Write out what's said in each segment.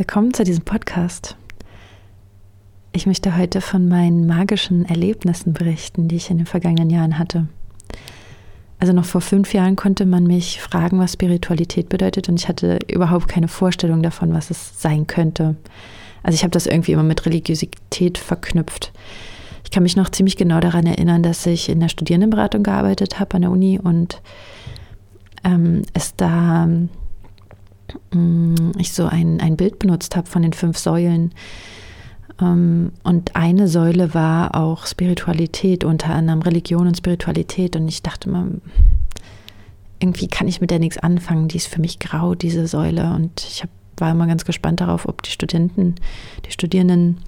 Willkommen zu diesem Podcast. Ich möchte heute von meinen magischen Erlebnissen berichten, die ich in den vergangenen Jahren hatte. Also noch vor fünf Jahren konnte man mich fragen, was Spiritualität bedeutet und ich hatte überhaupt keine Vorstellung davon, was es sein könnte. Also ich habe das irgendwie immer mit Religiosität verknüpft. Ich kann mich noch ziemlich genau daran erinnern, dass ich in der Studierendenberatung gearbeitet habe an der Uni und ähm, es da ich so ein, ein Bild benutzt habe von den fünf Säulen. Ähm, und eine Säule war auch Spiritualität, unter anderem Religion und Spiritualität. Und ich dachte mal, irgendwie kann ich mit der nichts anfangen. Die ist für mich grau, diese Säule. Und ich hab, war immer ganz gespannt darauf, ob die Studenten, die Studierenden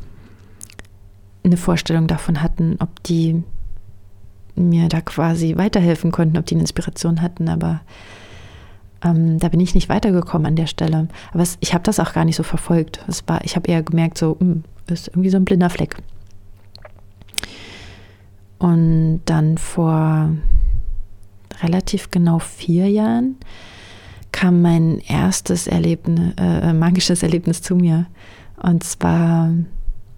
eine Vorstellung davon hatten, ob die mir da quasi weiterhelfen konnten, ob die eine Inspiration hatten. Aber ähm, da bin ich nicht weitergekommen an der Stelle. Aber es, ich habe das auch gar nicht so verfolgt. Es war, ich habe eher gemerkt, so, mh, hm, ist irgendwie so ein blinder Fleck. Und dann vor relativ genau vier Jahren kam mein erstes Erlebnis, äh, magisches Erlebnis zu mir. Und zwar mh,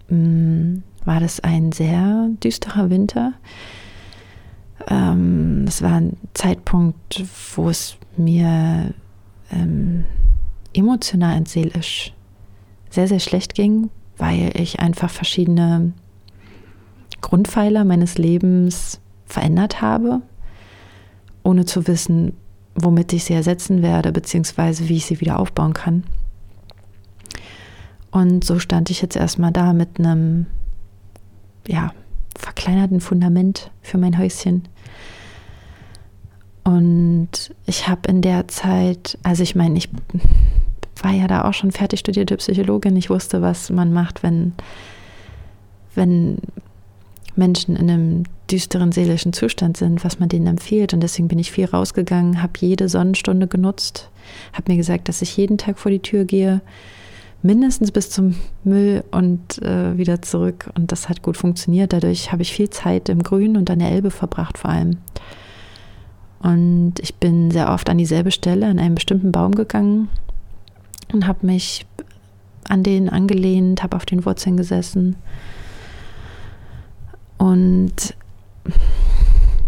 hm, war das ein sehr düsterer Winter. Ähm, es war ein Zeitpunkt, wo es mir ähm, emotional und seelisch sehr, sehr schlecht ging, weil ich einfach verschiedene Grundpfeiler meines Lebens verändert habe, ohne zu wissen, womit ich sie ersetzen werde, beziehungsweise wie ich sie wieder aufbauen kann. Und so stand ich jetzt erstmal da mit einem, ja, verkleinerten Fundament für mein Häuschen und ich habe in der Zeit, also ich meine, ich war ja da auch schon fertig studierte Psychologin. Ich wusste, was man macht, wenn, wenn Menschen in einem düsteren seelischen Zustand sind, was man denen empfiehlt. Und deswegen bin ich viel rausgegangen, habe jede Sonnenstunde genutzt, habe mir gesagt, dass ich jeden Tag vor die Tür gehe, mindestens bis zum Müll und äh, wieder zurück. Und das hat gut funktioniert. Dadurch habe ich viel Zeit im Grün und an der Elbe verbracht vor allem. Und ich bin sehr oft an dieselbe Stelle, an einen bestimmten Baum gegangen und habe mich an den angelehnt, habe auf den Wurzeln gesessen. Und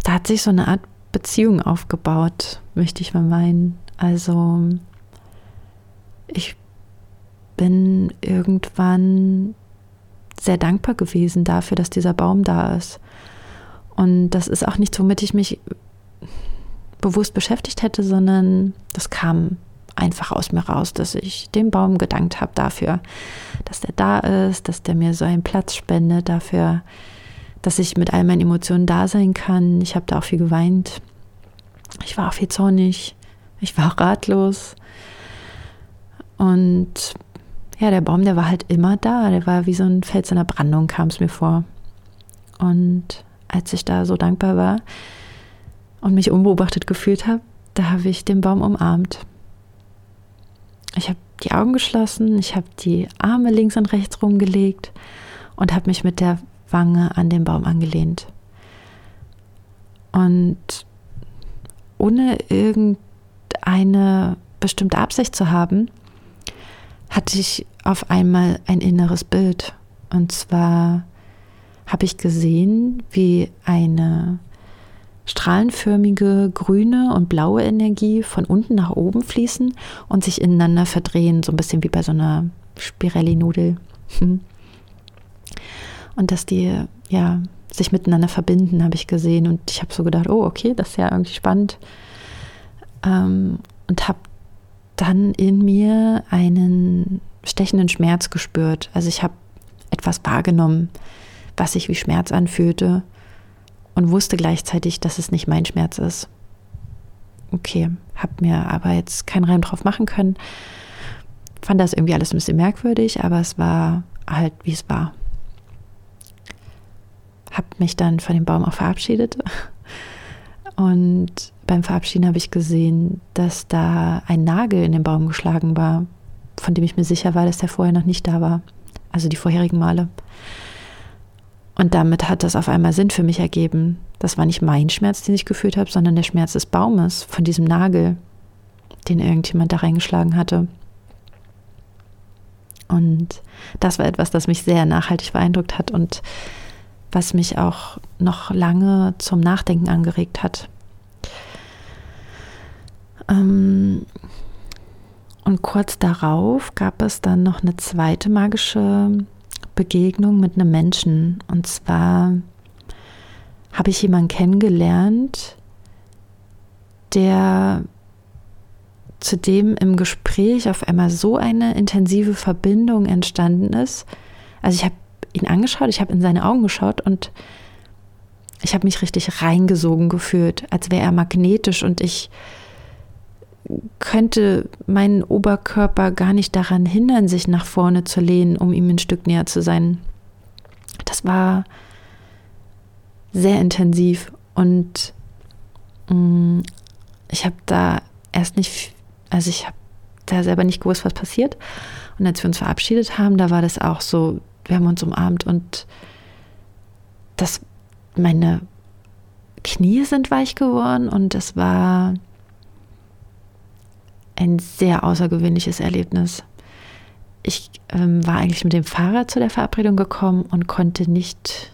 da hat sich so eine Art Beziehung aufgebaut, möchte ich mal meinen. Also ich bin irgendwann sehr dankbar gewesen dafür, dass dieser Baum da ist. Und das ist auch nichts, womit ich mich bewusst beschäftigt hätte, sondern das kam einfach aus mir raus, dass ich dem Baum gedankt habe dafür, dass der da ist, dass der mir so einen Platz spendet, dafür, dass ich mit all meinen Emotionen da sein kann. Ich habe da auch viel geweint. Ich war auch viel zornig. Ich war auch ratlos. Und ja, der Baum, der war halt immer da. Der war wie so ein Fels in der Brandung, kam es mir vor. Und als ich da so dankbar war, und mich unbeobachtet gefühlt habe, da habe ich den Baum umarmt. Ich habe die Augen geschlossen, ich habe die Arme links und rechts rumgelegt und habe mich mit der Wange an den Baum angelehnt. Und ohne irgendeine bestimmte Absicht zu haben, hatte ich auf einmal ein inneres Bild. Und zwar habe ich gesehen, wie eine strahlenförmige grüne und blaue Energie von unten nach oben fließen und sich ineinander verdrehen, so ein bisschen wie bei so einer Spirelli-Nudel. Und dass die ja sich miteinander verbinden, habe ich gesehen. Und ich habe so gedacht, oh, okay, das ist ja irgendwie spannend. Ähm, und habe dann in mir einen stechenden Schmerz gespürt. Also ich habe etwas wahrgenommen, was sich wie Schmerz anfühlte und wusste gleichzeitig, dass es nicht mein Schmerz ist. Okay, habe mir aber jetzt keinen Reim drauf machen können. Fand das irgendwie alles ein bisschen merkwürdig, aber es war halt, wie es war. Habe mich dann von dem Baum auch verabschiedet. Und beim Verabschieden habe ich gesehen, dass da ein Nagel in den Baum geschlagen war, von dem ich mir sicher war, dass der vorher noch nicht da war. Also die vorherigen Male. Und damit hat das auf einmal Sinn für mich ergeben. Das war nicht mein Schmerz, den ich gefühlt habe, sondern der Schmerz des Baumes, von diesem Nagel, den irgendjemand da reingeschlagen hatte. Und das war etwas, das mich sehr nachhaltig beeindruckt hat und was mich auch noch lange zum Nachdenken angeregt hat. Ähm, und kurz darauf gab es dann noch eine zweite magische Begegnung mit einem Menschen. Und zwar habe ich jemanden kennengelernt, der zu dem im Gespräch auf einmal so eine intensive Verbindung entstanden ist. Also ich habe ihn angeschaut, ich habe in seine Augen geschaut und ich habe mich richtig reingesogen gefühlt, als wäre er magnetisch und ich könnte meinen Oberkörper gar nicht daran hindern, sich nach vorne zu lehnen, um ihm ein Stück näher zu sein. Das war sehr intensiv und mh, mm, ich habe da erst nicht, also ich habe da selber nicht gewusst, was passiert. Und als wir uns verabschiedet haben, da war das auch so, wir haben uns umarmt und das, meine Knie sind weich geworden und das war ein sehr außergewöhnliches Erlebnis. Ich ähm, war eigentlich mit dem Fahrrad zu der Verabredung gekommen und konnte nicht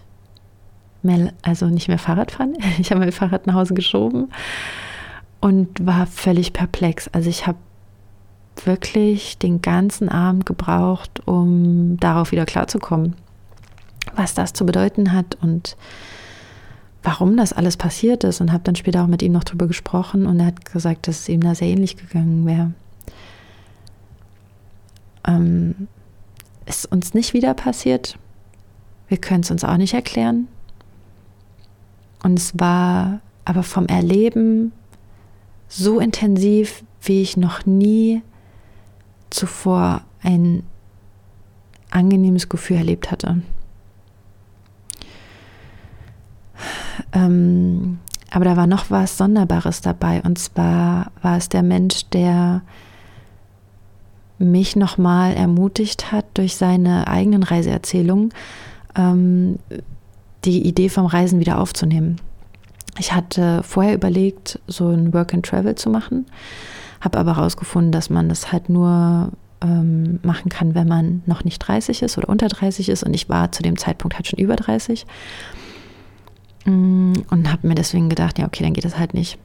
mehr, also nicht mehr Fahrrad fahren. Ich habe mein Fahrrad nach Hause geschoben und war völlig perplex. Also ich habe wirklich den ganzen Abend gebraucht, um darauf wieder klarzukommen, was das zu bedeuten hat und warum das alles passiert ist und habe dann später auch mit ihm noch drüber gesprochen und er hat gesagt, dass es ihm da sehr ähnlich gegangen wäre. Ähm, ist uns nicht wieder passiert. Wir können es uns auch nicht erklären. Und es war aber vom Erleben so intensiv, wie ich noch nie zuvor ein angenehmes Gefühl erlebt hatte. Ähm, aber da war noch was Sonderbares dabei. Und zwar war es der Mensch, der mich nochmal ermutigt hat, durch seine eigenen Reiseerzählungen ähm, die Idee vom Reisen wieder aufzunehmen. Ich hatte vorher überlegt, so ein Work and Travel zu machen, habe aber herausgefunden, dass man das halt nur ähm, machen kann, wenn man noch nicht 30 ist oder unter 30 ist. Und ich war zu dem Zeitpunkt halt schon über 30. Mm, und habe mir deswegen gedacht, ja, okay, dann geht das halt nicht.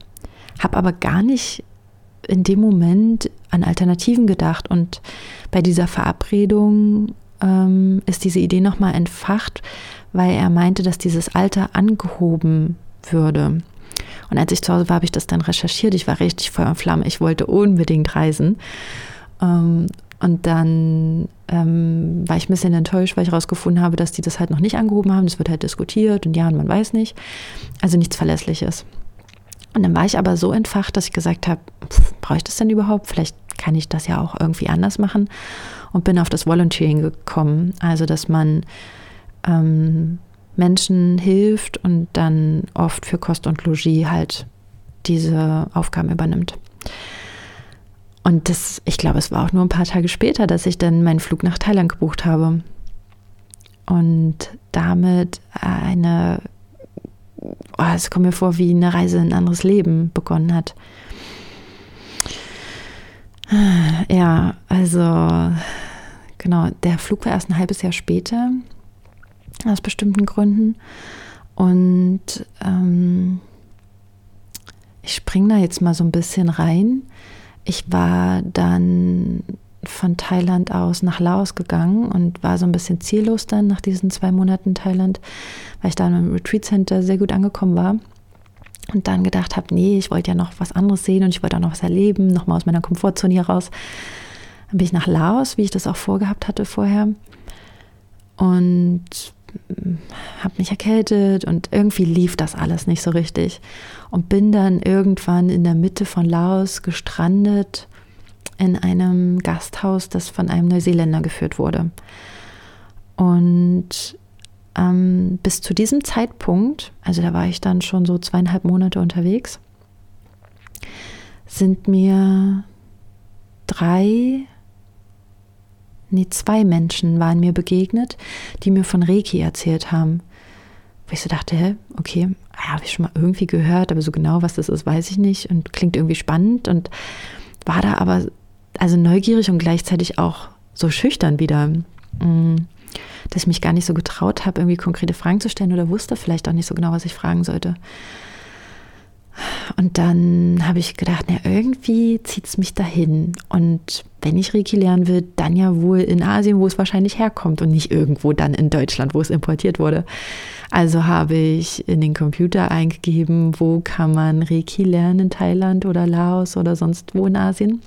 Habe aber gar nicht in dem Moment an Alternativen gedacht. Und bei dieser Verabredung ähm, ist diese Idee nochmal entfacht, weil er meinte, dass dieses Alter angehoben würde. Und als ich zu Hause war, habe ich das dann recherchiert. Ich war richtig Feuer und Flamme. Ich wollte unbedingt reisen. Ähm, und dann ähm, war ich ein bisschen enttäuscht, weil ich herausgefunden habe, dass die das halt noch nicht angehoben haben. Das wird halt diskutiert und ja, und man weiß nicht. Also nichts Verlässliches. Und dann war ich aber so entfacht, dass ich gesagt habe, brauche ich das denn überhaupt? Vielleicht kann ich das ja auch irgendwie anders machen. Und bin auf das Volunteering gekommen. Also, dass man ähm, Menschen hilft und dann oft für Kost und Logis halt diese Aufgaben übernimmt. Und das, ich glaube, es war auch nur ein paar Tage später, dass ich dann meinen Flug nach Thailand gebucht habe. Und damit eine, oh, es kommt mir vor, wie eine Reise in ein anderes Leben begonnen hat. Ja, also genau, der Flug war erst ein halbes Jahr später, aus bestimmten Gründen. Und ähm, ich springe da jetzt mal so ein bisschen rein. Ich war dann von Thailand aus nach Laos gegangen und war so ein bisschen ziellos dann nach diesen zwei Monaten Thailand, weil ich da im Retreat Center sehr gut angekommen war. Und dann gedacht habe, nee, ich wollte ja noch was anderes sehen und ich wollte auch noch was erleben, nochmal aus meiner Komfortzone hier raus. Dann bin ich nach Laos, wie ich das auch vorgehabt hatte vorher. Und habe mich erkältet und irgendwie lief das alles nicht so richtig. Und bin dann irgendwann in der Mitte von Laos gestrandet in einem Gasthaus, das von einem Neuseeländer geführt wurde. Und ähm, bis zu diesem Zeitpunkt, also da war ich dann schon so zweieinhalb Monate unterwegs, sind mir drei nee, zwei Menschen waren mir begegnet, die mir von Reiki erzählt haben. Wo ich so dachte, okay, habe ich schon mal irgendwie gehört, aber so genau, was das ist, weiß ich nicht und klingt irgendwie spannend und war da aber also neugierig und gleichzeitig auch so schüchtern wieder, mm, dass ich mich gar nicht so getraut habe, irgendwie konkrete Fragen zu stellen oder wusste vielleicht auch nicht so genau, was ich fragen sollte. Und dann habe ich gedacht, na, irgendwie zieht es mich dahin. Und wenn ich Reiki lernen will, dann ja wohl in Asien, wo es wahrscheinlich herkommt und nicht irgendwo dann in Deutschland, wo es importiert wurde. Also habe ich in den Computer eingegeben, wo kann man Reiki lernen in Thailand oder Laos oder sonst wo in Asien.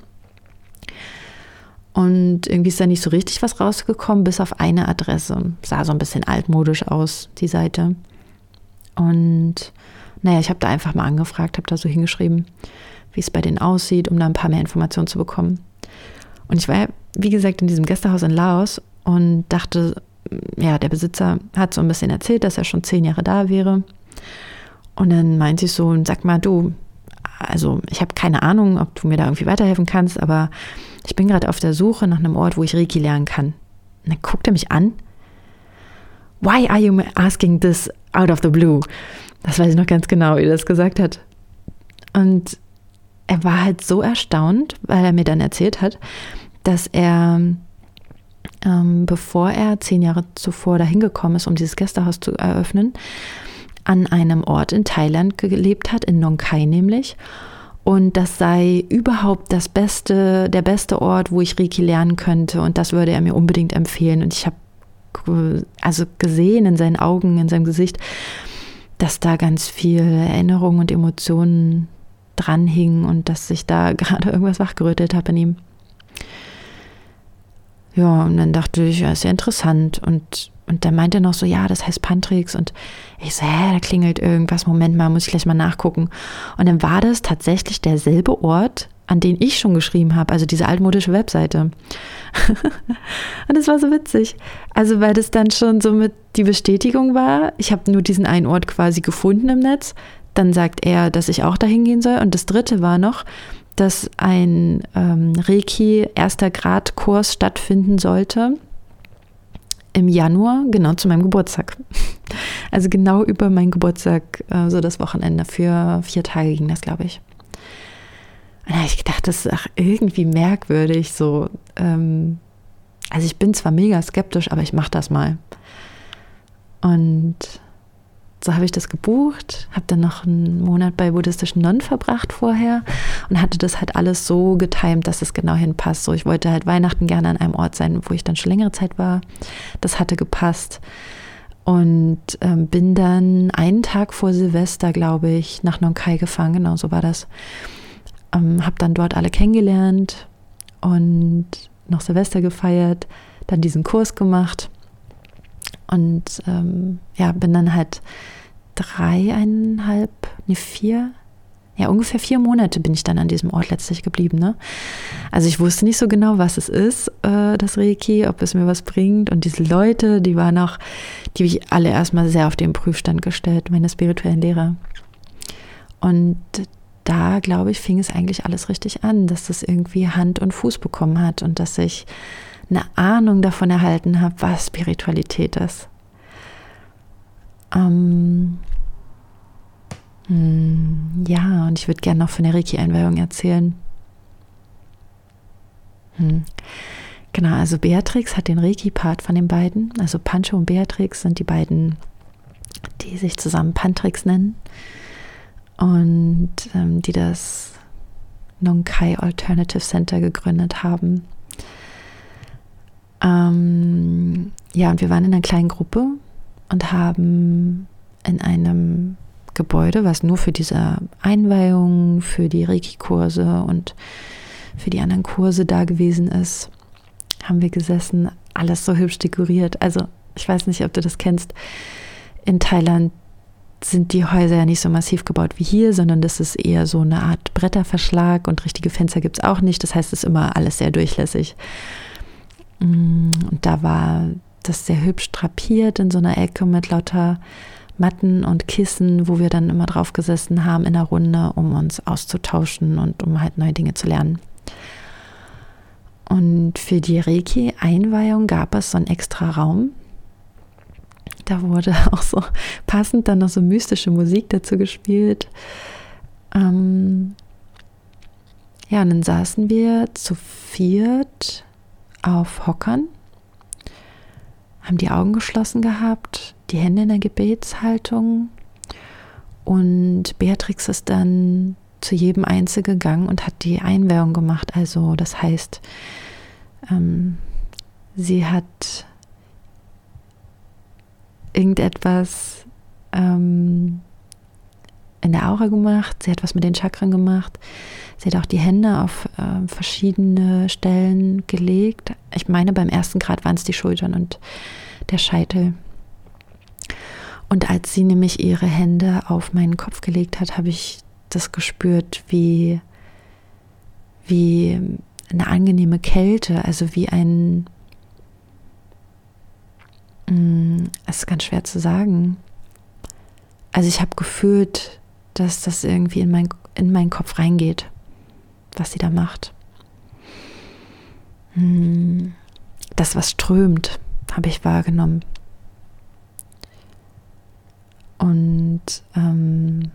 Und irgendwie ist da nicht so richtig was rausgekommen, bis auf eine Adresse. Sah so ein bisschen altmodisch aus, die Seite. Und naja, ich habe da einfach mal angefragt, habe da so hingeschrieben, wie es bei denen aussieht, um da ein paar mehr Informationen zu bekommen. Und ich war, wie gesagt, in diesem Gästehaus in Laos und dachte, ja, der Besitzer hat so ein bisschen erzählt, dass er schon zehn Jahre da wäre. Und dann meinte ich so, sag mal, du, also ich habe keine Ahnung, ob du mir da irgendwie weiterhelfen kannst, aber ich bin gerade auf der Suche nach einem Ort, wo ich Reiki lernen kann. Und dann guckt er mich an. Why are you asking this out of the blue? Das weiß ich noch ganz genau, wie er das gesagt hat. Und er war halt so erstaunt, weil er mir dann erzählt hat, dass er, ähm, bevor er zehn Jahre zuvor dahin gekommen ist, um dieses Gästehaus zu eröffnen, an einem Ort in Thailand gelebt hat, in Nong Khai nämlich. Und das sei überhaupt das beste, der beste Ort, wo ich Reiki lernen könnte. Und das würde er mir unbedingt empfehlen. Und ich habe also gesehen in seinen Augen, in seinem Gesicht, dass da ganz viel Erinnerung und Emotionen dranhingen und dass sich da gerade irgendwas wachgerüttelt habe in ihm. Ja, und dann dachte ich, ja, ist ja interessant. Und, und dann meinte er noch so, ja, das heißt Pantrix. Und ich so, hä, da klingelt irgendwas. Moment mal, muss ich gleich mal nachgucken. Und dann war das tatsächlich derselbe Ort, an den ich schon geschrieben habe, also diese altmodische Webseite. und es war so witzig. Also, weil das dann schon so mit die Bestätigung war, ich habe nur diesen einen Ort quasi gefunden im Netz. Dann sagt er, dass ich auch dahin gehen soll. Und das dritte war noch, dass ein ähm, Reiki erster Grad Kurs stattfinden sollte im Januar, genau zu meinem Geburtstag. Also genau über meinen Geburtstag, äh, so das Wochenende. Für vier Tage ging das, glaube ich. Und da habe ich gedacht, das ist auch irgendwie merkwürdig. So, ähm, also ich bin zwar mega skeptisch, aber ich mache das mal. Und so habe ich das gebucht, habe dann noch einen Monat bei buddhistischen Nonnen verbracht vorher und hatte das halt alles so getimt, dass es genau hinpasst. So, ich wollte halt Weihnachten gerne an einem Ort sein, wo ich dann schon längere Zeit war. Das hatte gepasst. Und ähm, bin dann einen Tag vor Silvester, glaube ich, nach Nonkai gefahren. Genau, so war das. Ähm, habe dann dort alle kennengelernt und noch Silvester gefeiert, dann diesen Kurs gemacht und ähm, ja, bin dann halt dreieinhalb, ne, vier, ja, ungefähr vier Monate bin ich dann an diesem Ort letztlich geblieben. Ne? Also ich wusste nicht so genau, was es ist, äh, das Reiki, ob es mir was bringt. Und diese Leute, die waren auch, die ich alle erstmal sehr auf den Prüfstand gestellt, meine spirituellen Lehrer. Und da, glaube ich, fing es eigentlich alles richtig an, dass das irgendwie Hand und Fuß bekommen hat und dass ich eine Ahnung davon erhalten habe, was Spiritualität ist. Ähm, hm, ja, und ich würde gerne noch von der Reiki-Einweihung erzählen. Hm. Genau, also Beatrix hat den Reiki-Part von den beiden. Also Pancho und Beatrix sind die beiden, die sich zusammen Pantrix nennen und ähm, die das Nonkai Alternative Center gegründet haben. Ähm, ja, und wir waren in einer kleinen Gruppe und haben in einem Gebäude, was nur für diese Einweihung, für die Reiki-Kurse und für die anderen Kurse da gewesen ist, haben wir gesessen, alles so hübsch dekoriert. Also ich weiß nicht, ob du das kennst. In Thailand sind die Häuser ja nicht so massiv gebaut wie hier, sondern das ist eher so eine Art Bretterverschlag und richtige Fenster gibt es auch nicht. Das heißt, es ist immer alles sehr durchlässig. Mm, und da war das sehr hübsch drapiert in so einer Ecke mit lauter Matten und Kissen, wo wir dann immer drauf gesessen haben in der Runde, um uns auszutauschen und um halt neue Dinge zu lernen. Und für die Reiki-Einweihung gab es so einen extra Raum. Da wurde auch so passend dann noch so mystische Musik dazu gespielt. Ähm ja, und dann saßen wir zu viert auf Hockern, haben die Augen geschlossen gehabt, die Hände in der Gebetshaltung und Beatrix ist dann zu jedem Einzel gegangen und hat die Einweihung gemacht. Also das heißt, ähm, sie hat irgendetwas ähm, in der Aura gemacht, sie hat was mit den Chakren gemacht, sie hat auch die Hände auf äh, verschiedene Stellen gelegt. Ich meine, beim ersten Grad waren es die Schultern und der Scheitel. Und als sie nämlich ihre Hände auf meinen Kopf gelegt hat, habe ich das gespürt, wie, wie eine angenehme Kälte, also wie ein, mm, es ist ganz schwer zu sagen. Also ich habe gefühlt, dass das irgendwie in, mein, in meinen Kopf reingeht, was sie da macht. Mm, das, was strömt, habe ich wahrgenommen. Und ähm,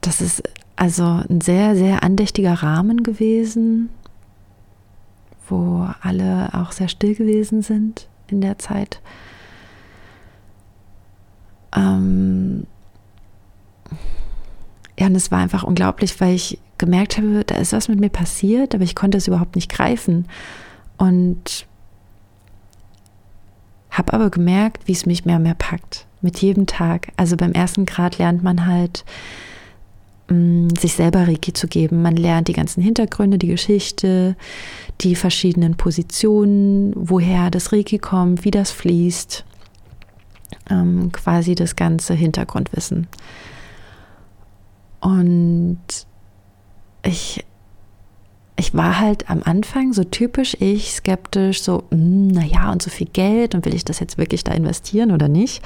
das ist also ein sehr, sehr andächtiger Rahmen gewesen, wo alle auch sehr still gewesen sind in der Zeit. Ähm ja, und es war einfach unglaublich, weil ich gemerkt habe, da ist was mit mir passiert, aber ich konnte es überhaupt nicht greifen. Und habe aber gemerkt, wie es mich mehr und mehr packt. Mit jedem Tag. Also beim ersten Grad lernt man halt, mm, sich selber Reiki zu geben. Man lernt die ganzen Hintergründe, die Geschichte, die verschiedenen Positionen, woher das Reiki kommt, wie das fließt. Ähm, quasi das ganze Hintergrundwissen. Und ich ich war halt am Anfang so typisch ich, skeptisch, so, hm, naja, und so viel Geld und will ich das jetzt wirklich da investieren oder nicht?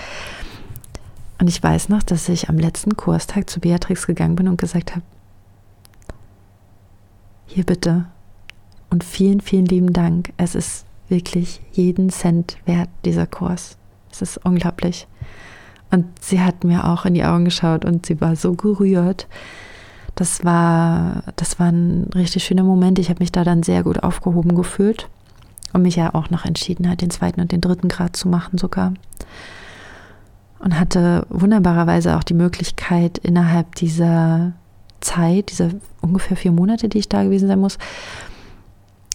Und ich weiß noch, dass ich am letzten Kurstag zu Beatrix gegangen bin und gesagt habe, hier bitte und vielen, vielen lieben Dank. Es ist wirklich jeden Cent wert, dieser Kurs. Es ist unglaublich. Und sie hat mir auch in die Augen geschaut und sie war so gerührt das war, das war ein richtig schöner Moment. Ich habe mich da dann sehr gut aufgehoben gefühlt und mich ja auch noch entschieden hat, den zweiten und den dritten Grad zu machen sogar. Und hatte wunderbarerweise auch die Möglichkeit, innerhalb dieser Zeit, dieser ungefähr vier Monate, die ich da gewesen sein muss,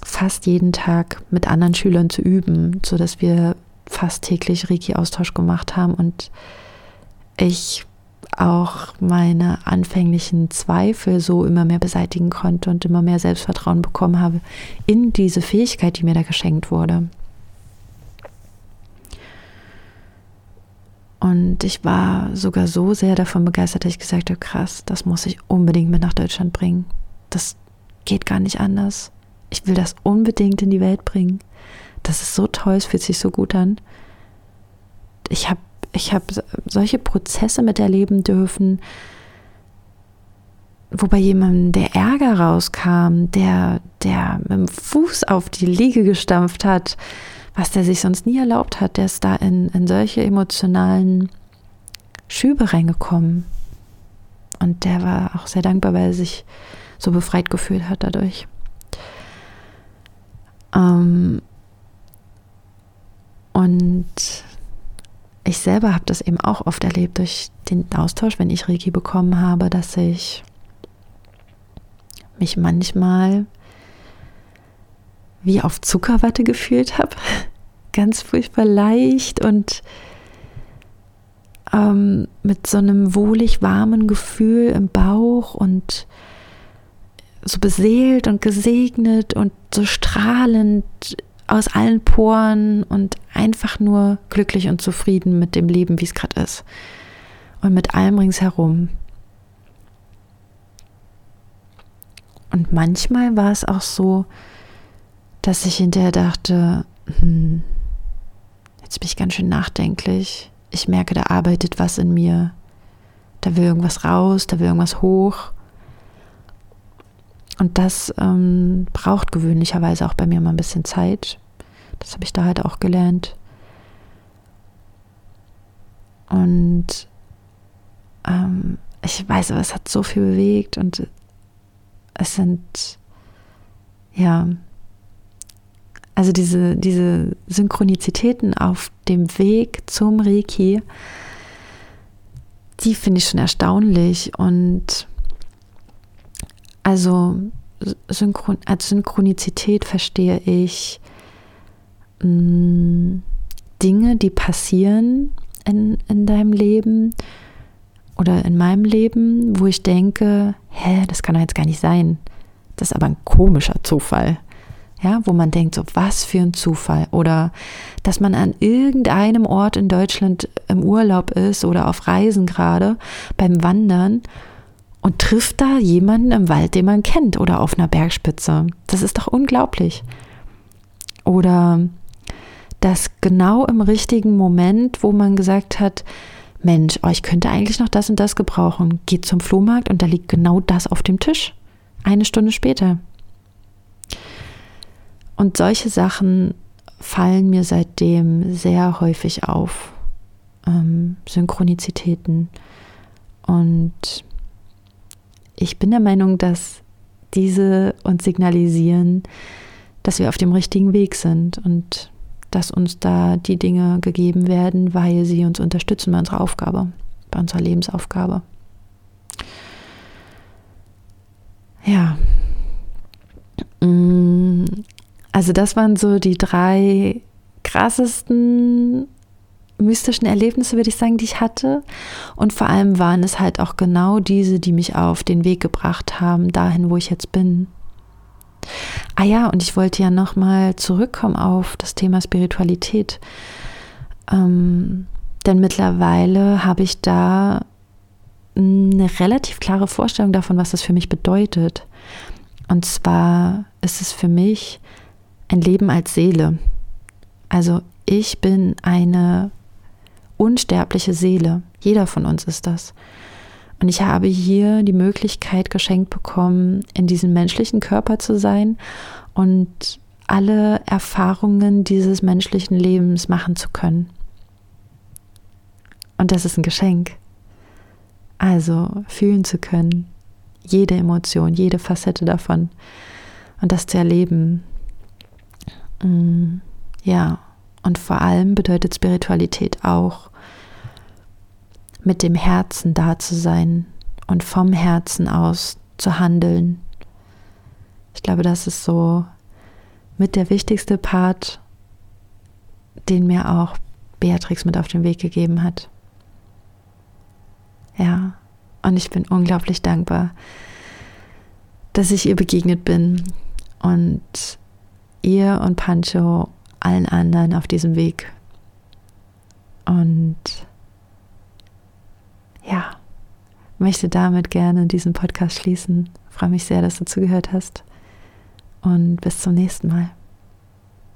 fast jeden Tag mit anderen Schülern zu üben, sodass wir fast täglich Reiki-Austausch gemacht haben und ich auch meine anfänglichen Zweifel so immer mehr beseitigen konnte und immer mehr Selbstvertrauen bekommen habe in diese Fähigkeit, die mir da geschenkt wurde. Und ich war sogar so sehr davon begeistert, dass ich gesagt habe, krass, das muss ich unbedingt mit nach Deutschland bringen. Das geht gar nicht anders. Ich will das unbedingt in die Welt bringen. Das ist so toll, es fühlt sich so gut an. Ich habe ich habe solche Prozesse miterleben dürfen, wo bei jemandem der Ärger rauskam, der, der mit dem Fuß auf die Liege gestampft hat, was der sich sonst nie erlaubt hat, der ist da in, in solche emotionalen Schübe reingekommen. Und der war auch sehr dankbar, weil er sich so befreit gefühlt hat dadurch. Ähm und ich selber habe das eben auch oft erlebt durch den Austausch, wenn ich Reiki bekommen habe, dass ich mich manchmal wie auf Zuckerwatte gefühlt habe. Ganz furchtbar leicht und ähm, mit so einem wohlig warmen Gefühl im Bauch und so beseelt und gesegnet und so strahlend aus allen Poren und einfach nur glücklich und zufrieden mit dem Leben, wie es gerade ist. Und mit allem ringsherum. Und manchmal war es auch so, dass ich hinterher dachte, hm, jetzt bin ich ganz schön nachdenklich. Ich merke, da arbeitet was in mir. Da will irgendwas raus, da will irgendwas hoch. Und das ähm, braucht gewöhnlicherweise auch bei mir mal ein bisschen Zeit. Das habe ich da halt auch gelernt. Und ähm, ich weiß, aber es hat so viel bewegt und es sind ja, also diese, diese Synchronizitäten auf dem Weg zum Reiki, die finde ich schon erstaunlich. Und also als Synchronizität verstehe ich mm, Dinge, die passieren in, in deinem Leben oder in meinem Leben, wo ich denke, hä, das kann doch jetzt gar nicht sein. Das ist aber ein komischer Zufall. Ja, wo man denkt, so was für ein Zufall. Oder dass man an irgendeinem Ort in Deutschland im Urlaub ist oder auf Reisen gerade beim Wandern und trifft da jemanden im Wald, den man kennt oder auf einer Bergspitze. Das ist doch unglaublich. Oder dass genau im richtigen Moment, wo man gesagt hat, Mensch, oh, ich könnte eigentlich noch das und das gebrauchen, geht zum Flohmarkt und da liegt genau das auf dem Tisch. Eine Stunde später. Und solche Sachen fallen mir seitdem sehr häufig auf. Ähm, Synchronizitäten. Und ich bin der Meinung, dass diese uns signalisieren, dass wir auf dem richtigen Weg sind und dass uns da die Dinge gegeben werden, weil sie uns unterstützen bei unserer Aufgabe, bei unserer Lebensaufgabe. Ja. Mm, also das waren so die drei krassesten mystischen Erlebnisse, würde ich sagen, die ich hatte. Und vor allem waren es halt auch genau diese, die mich auf den Weg gebracht haben, dahin, wo ich jetzt bin. Ah ja, und ich wollte ja nochmal zurückkommen auf das Thema Spiritualität. Ähm, denn mittlerweile habe ich da eine relativ klare Vorstellung davon, was das für mich bedeutet. Und zwar ist es für mich ein Leben als Seele. Also ich bin eine unsterbliche Seele. Jeder von uns ist das. Und ich habe hier die Möglichkeit geschenkt bekommen, in diesem menschlichen Körper zu sein und alle Erfahrungen dieses menschlichen Lebens machen zu können. Und das ist ein Geschenk. Also fühlen zu können, jede Emotion, jede Facette davon und das zu erleben, Mm, ja, und vor allem bedeutet Spiritualität auch, mit dem Herzen da zu sein und vom Herzen aus zu handeln. Ich glaube, das ist so mit der wichtigste Part, den mir auch Beatrix mit auf den Weg gegeben hat. Ja, und ich bin unglaublich dankbar, dass ich ihr begegnet bin und ihr und Pancho allen anderen auf diesem Weg. Und ja, möchte damit gerne diesen Podcast schließen. freue mich sehr, dass du zugehört hast. Und bis zum nächsten Mal.